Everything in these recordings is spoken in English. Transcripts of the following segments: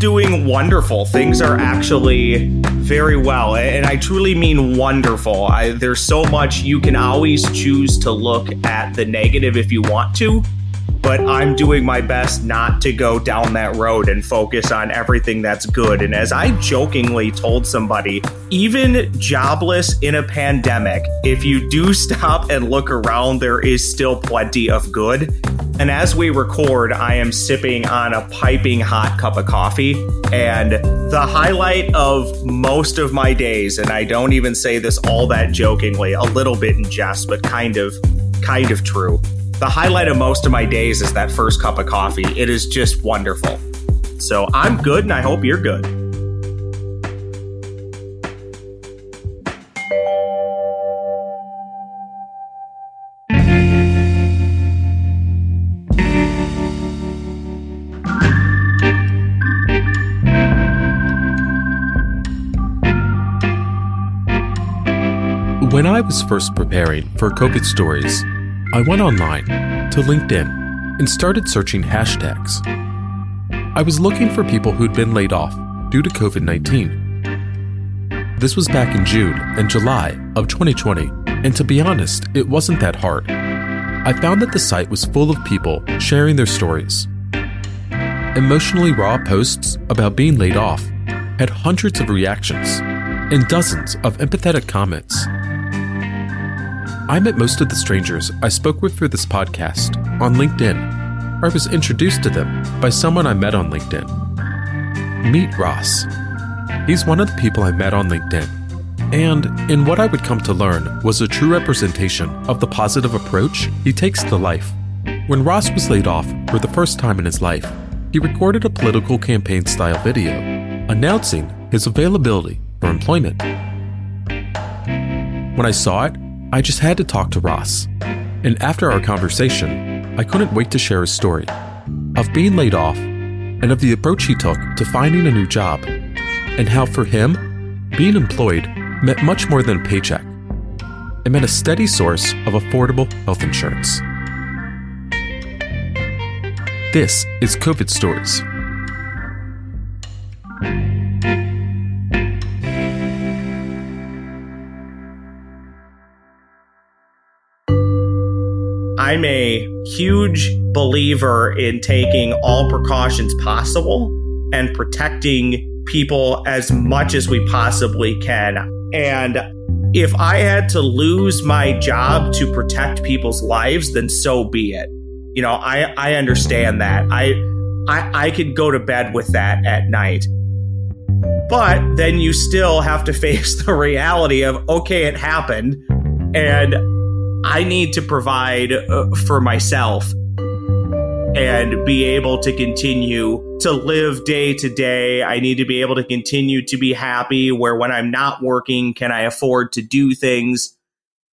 doing wonderful. Things are actually very well, and I truly mean wonderful. I, there's so much you can always choose to look at the negative if you want to, but I'm doing my best not to go down that road and focus on everything that's good. And as I jokingly told somebody, even jobless in a pandemic, if you do stop and look around, there is still plenty of good. And as we record, I am sipping on a piping hot cup of coffee. And the highlight of most of my days, and I don't even say this all that jokingly, a little bit in jest, but kind of, kind of true the highlight of most of my days is that first cup of coffee. It is just wonderful. So I'm good, and I hope you're good. When I was first preparing for COVID stories, I went online to LinkedIn and started searching hashtags. I was looking for people who'd been laid off due to COVID 19. This was back in June and July of 2020, and to be honest, it wasn't that hard. I found that the site was full of people sharing their stories. Emotionally raw posts about being laid off had hundreds of reactions and dozens of empathetic comments. I met most of the strangers I spoke with for this podcast on LinkedIn, I was introduced to them by someone I met on LinkedIn. Meet Ross. He's one of the people I met on LinkedIn, and in what I would come to learn was a true representation of the positive approach he takes to life. When Ross was laid off for the first time in his life, he recorded a political campaign style video announcing his availability for employment. When I saw it, I just had to talk to Ross. And after our conversation, I couldn't wait to share his story of being laid off and of the approach he took to finding a new job, and how for him, being employed meant much more than a paycheck. It meant a steady source of affordable health insurance. This is COVID Stories. I'm a huge believer in taking all precautions possible and protecting people as much as we possibly can. And if I had to lose my job to protect people's lives, then so be it. You know, I, I understand that. I, I I could go to bed with that at night. But then you still have to face the reality of okay, it happened and I need to provide uh, for myself and be able to continue to live day to day. I need to be able to continue to be happy where when I'm not working, can I afford to do things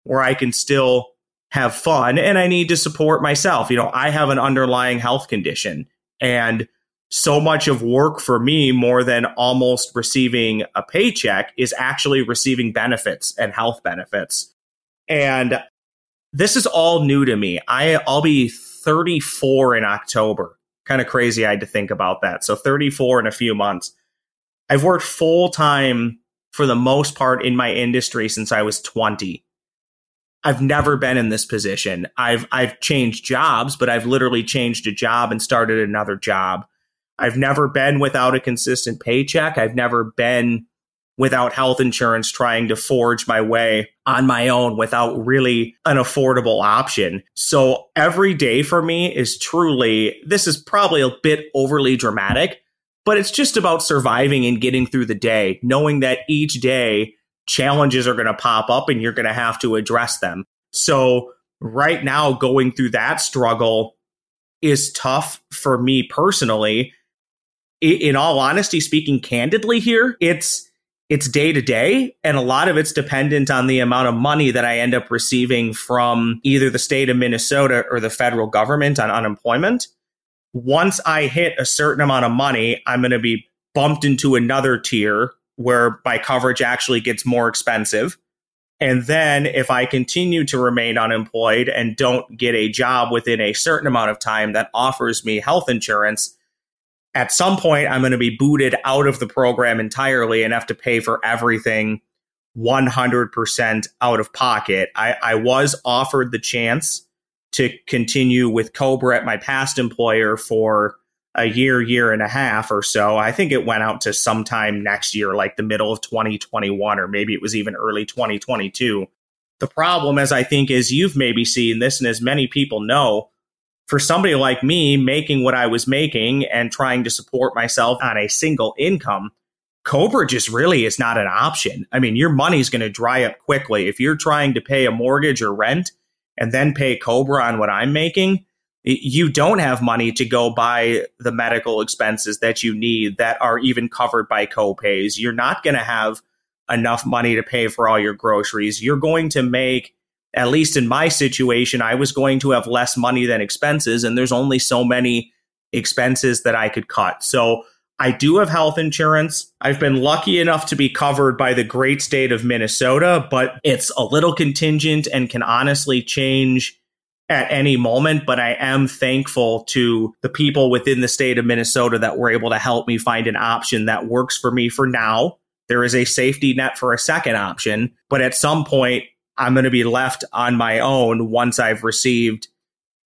where I can still have fun and I need to support myself. You know, I have an underlying health condition and so much of work for me more than almost receiving a paycheck is actually receiving benefits and health benefits. And this is all new to me. I I'll be 34 in October. Kind of crazy I had to think about that. So 34 in a few months. I've worked full time for the most part in my industry since I was 20. I've never been in this position. I've I've changed jobs, but I've literally changed a job and started another job. I've never been without a consistent paycheck. I've never been without health insurance trying to forge my way on my own without really an affordable option. So every day for me is truly, this is probably a bit overly dramatic, but it's just about surviving and getting through the day, knowing that each day challenges are going to pop up and you're going to have to address them. So right now, going through that struggle is tough for me personally. In all honesty, speaking candidly here, it's it's day to day and a lot of it's dependent on the amount of money that I end up receiving from either the state of Minnesota or the federal government on unemployment. Once I hit a certain amount of money, I'm going to be bumped into another tier where my coverage actually gets more expensive. And then if I continue to remain unemployed and don't get a job within a certain amount of time that offers me health insurance, at some point I'm going to be booted out of the program entirely and have to pay for everything 100% out of pocket. I, I was offered the chance to continue with Cobra at my past employer for a year, year and a half or so. I think it went out to sometime next year, like the middle of 2021, or maybe it was even early 2022. The problem, as I think, is you've maybe seen this, and as many people know, for somebody like me making what I was making and trying to support myself on a single income, Cobra just really is not an option. I mean, your money's going to dry up quickly. If you're trying to pay a mortgage or rent and then pay Cobra on what I'm making, you don't have money to go buy the medical expenses that you need that are even covered by copays. You're not going to have enough money to pay for all your groceries. You're going to make, at least in my situation, I was going to have less money than expenses, and there's only so many expenses that I could cut. So I do have health insurance. I've been lucky enough to be covered by the great state of Minnesota, but it's a little contingent and can honestly change at any moment, but I am thankful to the people within the state of Minnesota that were able to help me find an option that works for me for now. There is a safety net for a second option, but at some point, I'm going to be left on my own once I've received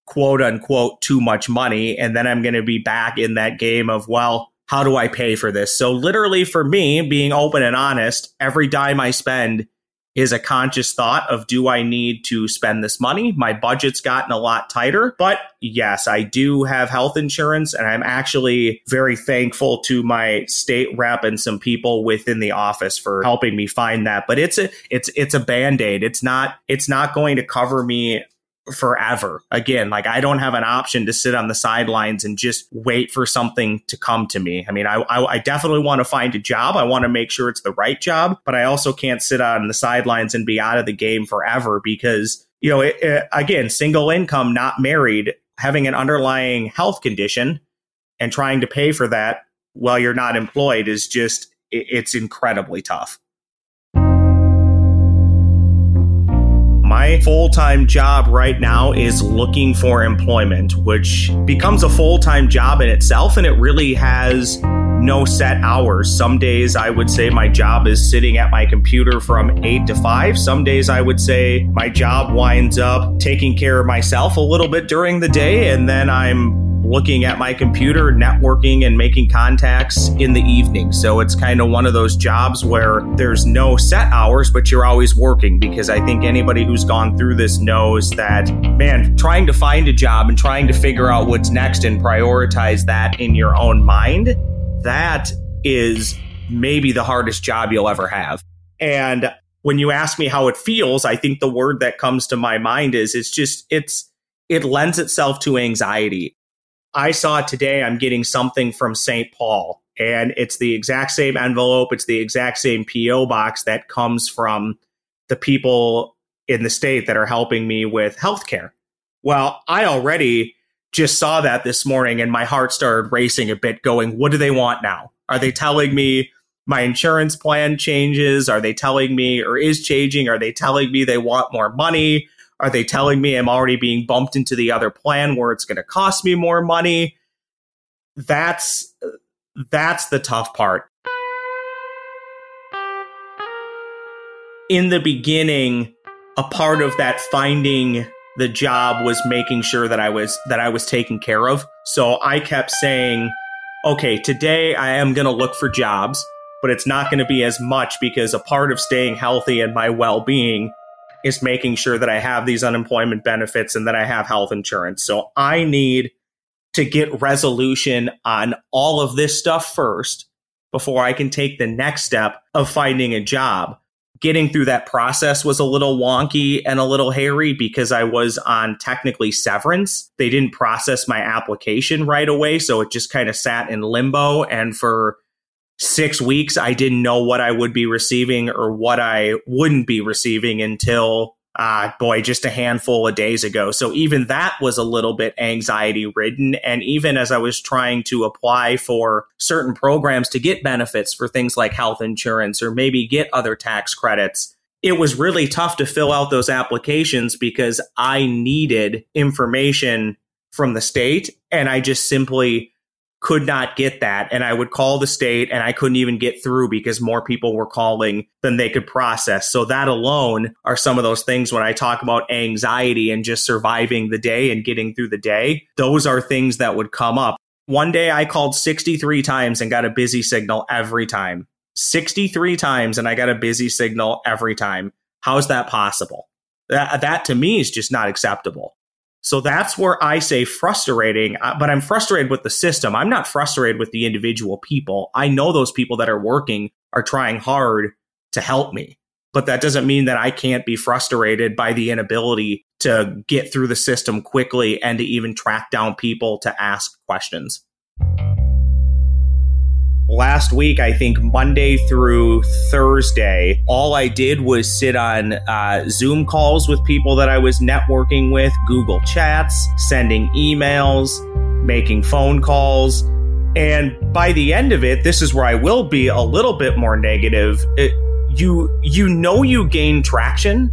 quote unquote too much money. And then I'm going to be back in that game of, well, how do I pay for this? So, literally, for me, being open and honest, every dime I spend is a conscious thought of do I need to spend this money? My budget's gotten a lot tighter, but yes, I do have health insurance and I'm actually very thankful to my state rep and some people within the office for helping me find that. But it's a it's it's a band-aid. It's not it's not going to cover me forever. Again, like I don't have an option to sit on the sidelines and just wait for something to come to me. I mean, I, I, I definitely want to find a job. I want to make sure it's the right job, but I also can't sit on the sidelines and be out of the game forever because, you know, it, it, again, single income, not married, having an underlying health condition and trying to pay for that while you're not employed is just, it, it's incredibly tough. My full time job right now is looking for employment, which becomes a full time job in itself. And it really has no set hours. Some days I would say my job is sitting at my computer from eight to five. Some days I would say my job winds up taking care of myself a little bit during the day. And then I'm looking at my computer, networking, and making contacts in the evening. So it's kind of one of those jobs where there's no set hours, but you're always working because I think anybody who's gone through this knows that, man, trying to find a job and trying to figure out what's next and prioritize that in your own mind, that is maybe the hardest job you'll ever have. And when you ask me how it feels, I think the word that comes to my mind is it's just, it's, it lends itself to anxiety. I saw today I'm getting something from St. Paul, and it's the exact same envelope, it's the exact same PO box that comes from the people in the state that are helping me with healthcare. Well, I already just saw that this morning and my heart started racing a bit, going, What do they want now? Are they telling me my insurance plan changes? Are they telling me or is changing? Are they telling me they want more money? Are they telling me I'm already being bumped into the other plan where it's going to cost me more money? That's that's the tough part. In the beginning, a part of that finding the job was making sure that I was that I was taken care of. So I kept saying, okay, today I am going to look for jobs, but it's not going to be as much because a part of staying healthy and my well-being is making sure that I have these unemployment benefits and that I have health insurance. So I need to get resolution on all of this stuff first before I can take the next step of finding a job. Getting through that process was a little wonky and a little hairy because I was on technically severance. They didn't process my application right away, so it just kind of sat in limbo. And for six weeks, I didn't know what I would be receiving or what I wouldn't be receiving until, uh, boy, just a handful of days ago. So even that was a little bit anxiety ridden. And even as I was trying to apply for certain programs to get benefits for things like health insurance or maybe get other tax credits, it was really tough to fill out those applications because I needed information from the state and I just simply could not get that. And I would call the state and I couldn't even get through because more people were calling than they could process. So that alone are some of those things when I talk about anxiety and just surviving the day and getting through the day. Those are things that would come up. One day I called 63 times and got a busy signal every time. 63 times and I got a busy signal every time. How's that possible? That, that to me is just not acceptable. So that's where I say frustrating, uh, but I'm frustrated with the system. I'm not frustrated with the individual people. I know those people that are working are trying hard to help me, but that doesn't mean that I can't be frustrated by the inability to get through the system quickly and to even track down people to ask questions last week, I think Monday through Thursday, all I did was sit on uh, Zoom calls with people that I was networking with, Google Chats, sending emails, making phone calls. And by the end of it, this is where I will be a little bit more negative. It, you you know you gain traction,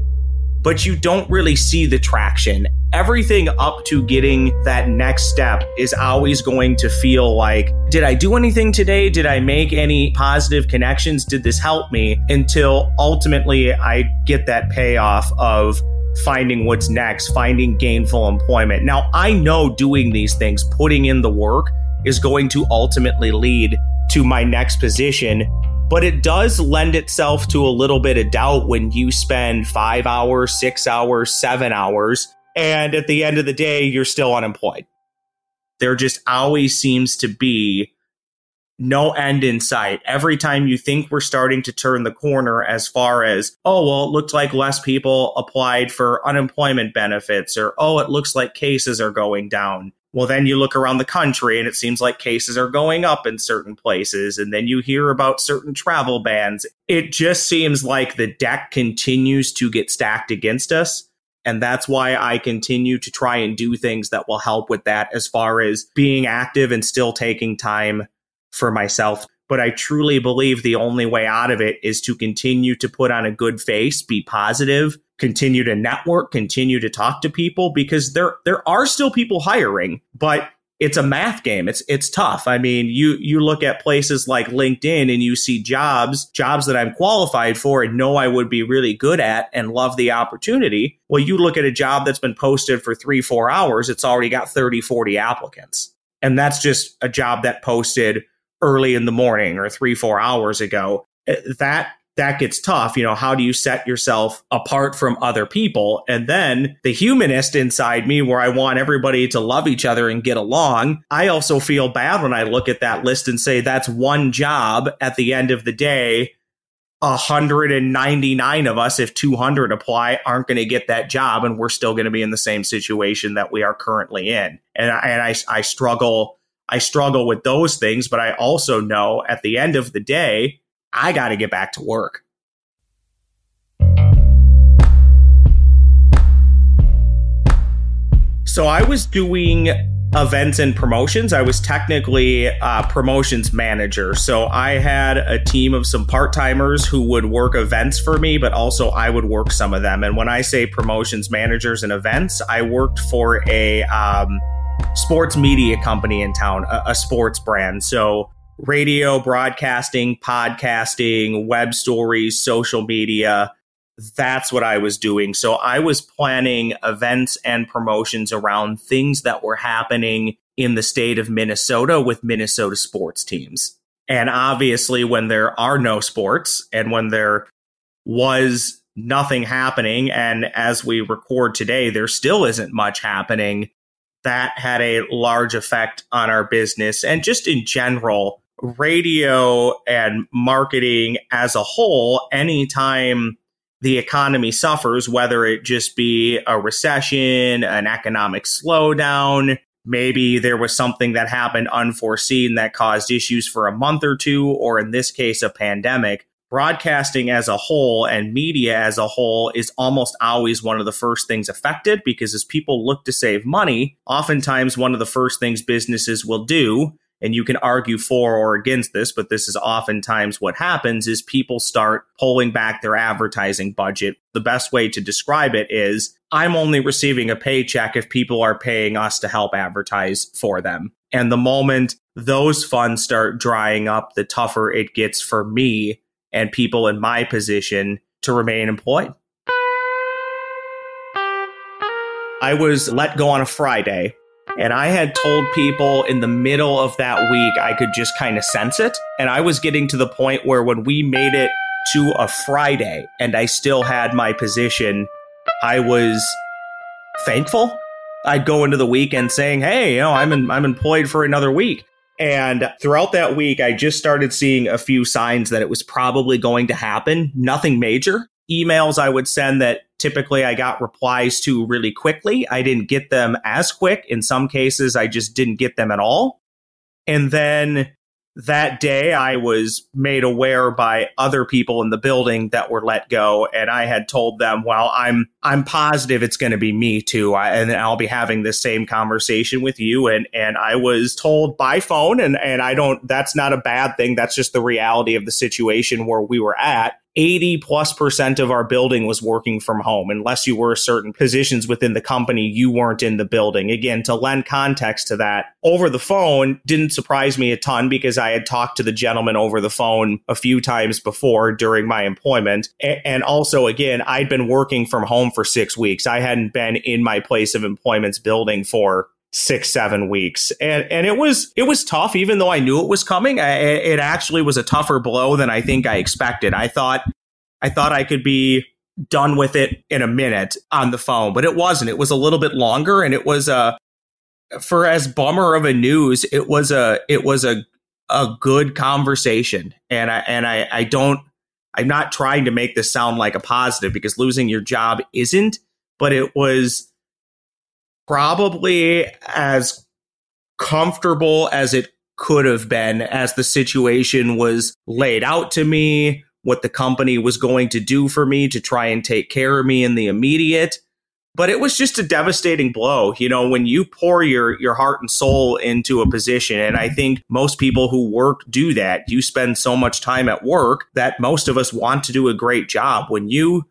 but you don't really see the traction everything up to getting that next step is always going to feel like, did I do anything today? Did I make any positive connections? Did this help me? Until ultimately I get that payoff of finding what's next, finding gainful employment. Now, I know doing these things, putting in the work, is going to ultimately lead to my next position but it does lend itself to a little bit of doubt when you spend five hours, six hours, seven hours and at the end of the day, you're still unemployed. There just always seems to be no end in sight. Every time you think we're starting to turn the corner as far as, oh, well, it looked like less people applied for unemployment benefits, or oh, it looks like cases are going down. Well, then you look around the country and it seems like cases are going up in certain places. And then you hear about certain travel bans. It just seems like the deck continues to get stacked against us. And that's why I continue to try and do things that will help with that as far as being active and still taking time for myself. But I truly believe the only way out of it is to continue to put on a good face, be positive, continue to network, continue to talk to people because there there are still people hiring, but it's a math game. It's it's tough. I mean, you you look at places like LinkedIn and you see jobs, jobs that I'm qualified for and know I would be really good at and love the opportunity. Well, you look at a job that's been posted for 3-4 hours, it's already got 30, 40 applicants. And that's just a job that posted early in the morning or 3-4 hours ago. Eh, that that gets tough. You know, how do you set yourself apart from other people? And then the humanist inside me, where I want everybody to love each other and get along, I also feel bad when I look at that list and say that's one job at the end of the day. 199 of us, if 200 apply, aren't going to get that job, and we're still going to be in the same situation that we are currently in. And I, and I, I struggle, I struggle with those things, but I also know at the end of the day, I got to get back to work. So I was doing events and promotions. I was technically promotions manager. So I had a team of some part timers who would work events for me, but also I would work some of them. And when I say promotions managers and events, I worked for a um, sports media company in town, a, a sports brand. So radio, broadcasting, podcasting, web stories, social media. That's what I was doing. So I was planning events and promotions around things that were happening in the state of Minnesota with Minnesota sports teams. And obviously, when there are no sports and when there was nothing happening, and as we record today, there still isn't much happening, that had a large effect on our business and just in general radio and marketing as a whole, anytime the economy suffers, whether it just be a recession, an economic slowdown, maybe there was something that happened unforeseen that caused issues for a month or two, or in this case, a pandemic. Broadcasting as a whole and media as a whole is almost always one of the first things affected because as people look to save money, oftentimes one of the first things businesses will do and you can argue for or against this, but this is oftentimes what happens is people start pulling back their advertising budget. The best way to describe it is I'm only receiving a paycheck if people are paying us to help advertise for them. And the moment those funds start drying up, the tougher it gets for me and people in my position to remain employed. I was let go on a Friday, and I had told people in the middle of that week I could just kind of sense it. And I was getting to the point where when we made it to a Friday and I still had my position, I was thankful. I'd go into the weekend saying, "Hey, you know, I'm in, I'm employed for another week." And throughout that week, I just started seeing a few signs that it was probably going to happen. Nothing major. Emails I would send that typically I got replies to really quickly. I didn't get them as quick. In some cases, I just didn't get them at all. And then that day I was made aware by other people in the building that were let go and I had told them, well, I'm I'm positive it's going to be me too. I, and I'll be having the same conversation with you and and I was told by phone and and I don't that's not a bad thing. That's just the reality of the situation where we were at 80 plus percent of our building was working from home. Unless you were certain positions within the company, you weren't in the building. Again, to lend context to that, over the phone didn't surprise me a ton because I had talked to the gentleman over the phone a few times before during my employment. And also, again, I'd been working from home for six weeks. I hadn't been in my place of employment's building for six seven weeks. And and it was it was tough even though i knew it was coming. I, it actually was a tougher blow than i think i expected. I thought i thought i could be done with it in a minute on the phone but it wasn't. It was a little bit longer and it was a for as bummer of a news it was a it was a a good conversation. And i and i i don't i'm not trying to make this sound like a positive because losing your job isn't but it was probably as comfortable as it could have been as the situation was laid out to me, what the company was going to do for me to try and take care of me in the immediate. But it was just a devastating blow. You know, when you pour your, your heart and soul into a position, and I think most people who work do that, you spend so much time at work that most of us want to do a great job. When you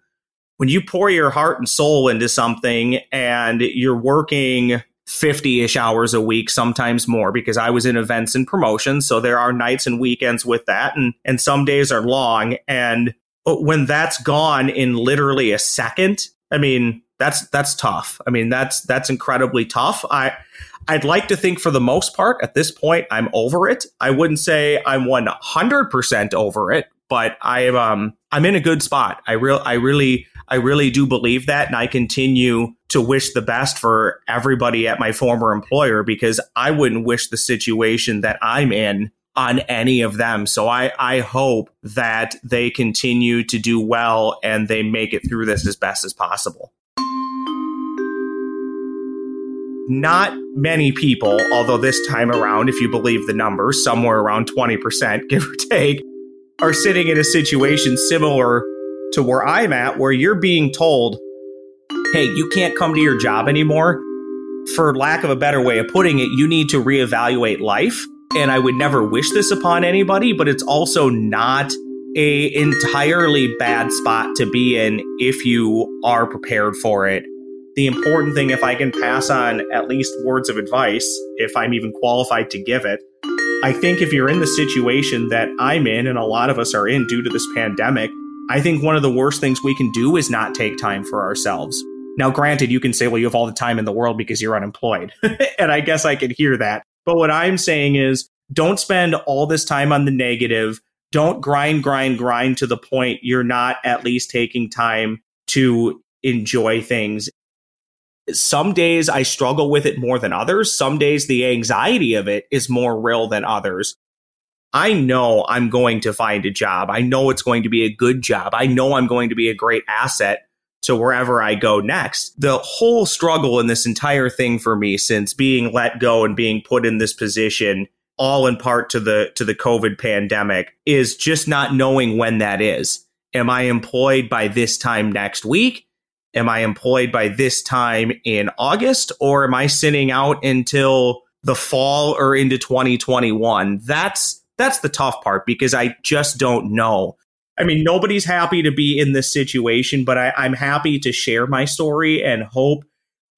when you pour your heart and soul into something and you're working 50 ish hours a week, sometimes more, because I was in events and promotions. So there are nights and weekends with that. And, and some days are long. And uh, when that's gone in literally a second, I mean, that's, that's tough. I mean, that's, that's incredibly tough. I, I'd like to think for the most part at this point, I'm over it. I wouldn't say I'm 100% over it, but I'm, um, I'm in a good spot. I real, I really, I really do believe that. And I continue to wish the best for everybody at my former employer because I wouldn't wish the situation that I'm in on any of them. So I, I hope that they continue to do well and they make it through this as best as possible. Not many people, although this time around, if you believe the numbers, somewhere around 20%, give or take, are sitting in a situation similar to where I'm at, where you're being told, hey, you can't come to your job anymore. For lack of a better way of putting it, you need to reevaluate life. And I would never wish this upon anybody, but it's also not a entirely bad spot to be in if you are prepared for it. The important thing, if I can pass on at least words of advice, if I'm even qualified to give it, I think if you're in the situation that I'm in and a lot of us are in due to this pandemic, I think one of the worst things we can do is not take time for ourselves. Now, granted, you can say, well, you have all the time in the world because you're unemployed. and I guess I could hear that. But what I'm saying is don't spend all this time on the negative. Don't grind, grind, grind to the point you're not at least taking time to enjoy things. Some days I struggle with it more than others. Some days the anxiety of it is more real than others. I know I'm going to find a job. I know it's going to be a good job. I know I'm going to be a great asset to wherever I go next. The whole struggle in this entire thing for me since being let go and being put in this position all in part to the to the COVID pandemic is just not knowing when that is. Am I employed by this time next week? Am I employed by this time in August or am I sitting out until the fall or into 2021? That's that's the tough part because I just don't know. I mean, nobody's happy to be in this situation, but I, I'm happy to share my story and hope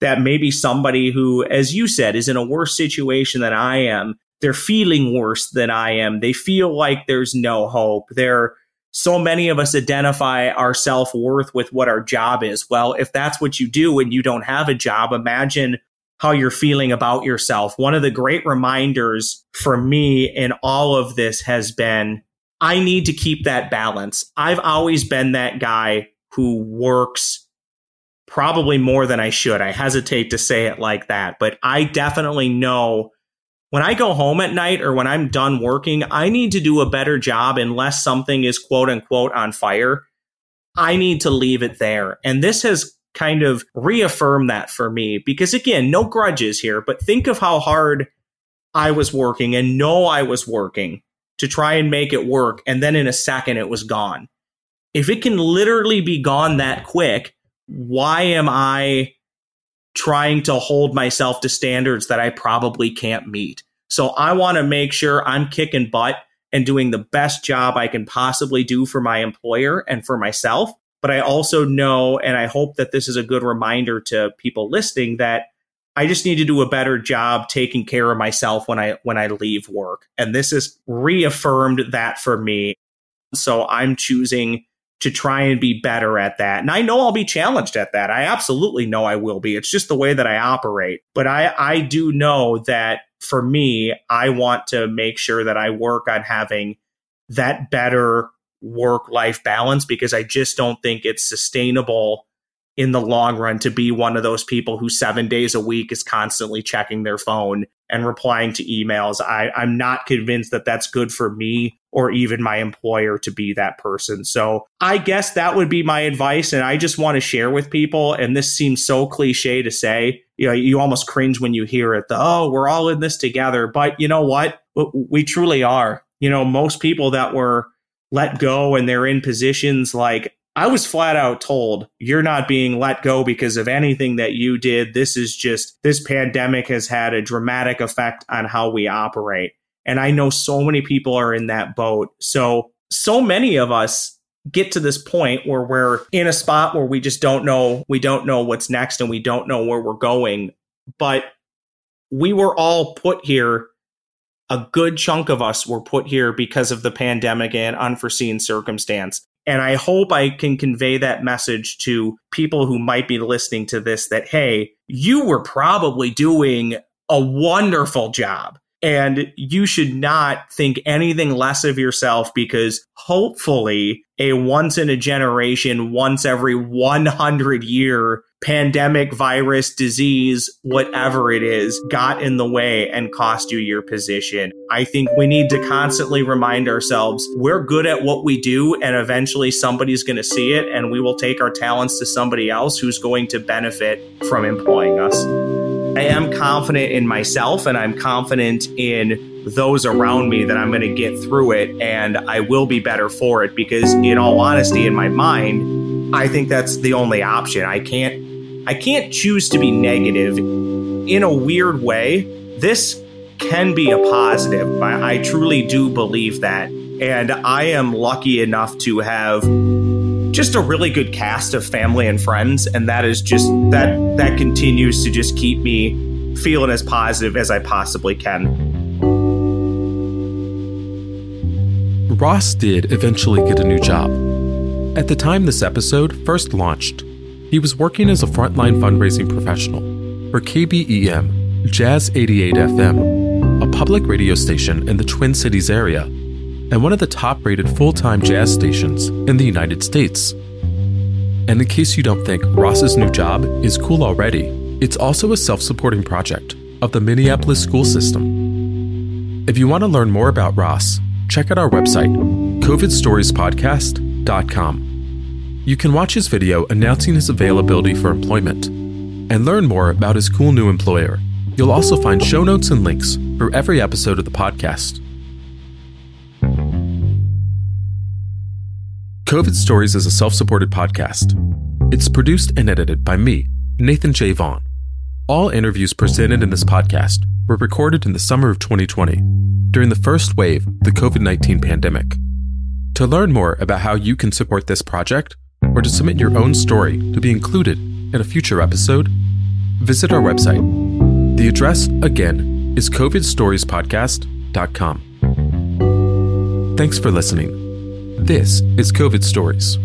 that maybe somebody who, as you said, is in a worse situation than I am, they're feeling worse than I am. They feel like there's no hope. They're so many of us identify our self worth with what our job is. Well, if that's what you do and you don't have a job, imagine how you're feeling about yourself. One of the great reminders for me in all of this has been I need to keep that balance. I've always been that guy who works probably more than I should. I hesitate to say it like that, but I definitely know when I go home at night or when I'm done working, I need to do a better job unless something is quote unquote on fire. I need to leave it there. And this has kind of reaffirmed that for me because again, no grudges here, but think of how hard I was working and know I was working to try and make it work. And then in a second, it was gone. If it can literally be gone that quick, why am I trying to hold myself to standards that I probably can't meet? So I want to make sure I'm kicking butt and doing the best job I can possibly do for my employer and for myself. But I also know, and I hope that this is a good reminder to people listening that I just need to do a better job taking care of myself when I when I leave work. And this has reaffirmed that for me. So I'm choosing to try and be better at that. And I know I'll be challenged at that. I absolutely know I will be. It's just the way that I operate. But I, I do know that for me, I want to make sure that I work on having that better work life balance because I just don't think it's sustainable in the long run to be one of those people who seven days a week is constantly checking their phone and replying to emails. I, I'm not convinced that that's good for me or even my employer to be that person. So I guess that would be my advice. And I just want to share with people. And this seems so cliche to say, you know, you almost cringe when you hear it. The, oh, we're all in this together. But you know what? We truly are. You know, most people that were let go and they're in positions like I was flat out told you're not being let go because of anything that you did. This is just, this pandemic has had a dramatic effect on how we operate. And I know so many people are in that boat. So, so many of us get to this point where we're in a spot where we just don't know, we don't know what's next and we don't know where we're going. But we were all put here. A good chunk of us were put here because of the pandemic and unforeseen circumstance. And I hope I can convey that message to people who might be listening to this that, hey, you were probably doing a wonderful job. And you should not think anything less of yourself because hopefully a once in a generation, once every 100 year pandemic, virus, disease, whatever it is, got in the way and cost you your position. I think we need to constantly remind ourselves we're good at what we do, and eventually somebody's going to see it, and we will take our talents to somebody else who's going to benefit from employing us. I am confident in myself and I'm confident in those around me that I'm going to get through it and I will be better for it because in all honesty in my mind I think that's the only option. I can't I can't choose to be negative. In a weird way, this can be a positive. I, I truly do believe that. And I am lucky enough to have just a really good cast of family and friends and that is just that that continues to just keep me feeling as positive as I possibly can. Ross did eventually get a new job. At the time this episode first launched, he was working as a frontline fundraising professional for KBEM, Jazz 88 FM, a public radio station in the Twin Cities area, and one of the top rated full time jazz stations in the United States. And in case you don't think Ross's new job is cool already, it's also a self supporting project of the Minneapolis school system. If you want to learn more about Ross, check out our website, covidstoriespodcast.com. You can watch his video announcing his availability for employment and learn more about his cool new employer. You'll also find show notes and links for every episode of the podcast. COVID Stories is a self supported podcast. It's produced and edited by me, Nathan J. Vaughn. All interviews presented in this podcast were recorded in the summer of 2020 during the first wave of the COVID 19 pandemic. To learn more about how you can support this project, or to submit your own story to be included in a future episode, visit our website. The address, again, is covidstoriespodcast.com. Thanks for listening. This is COVID Stories.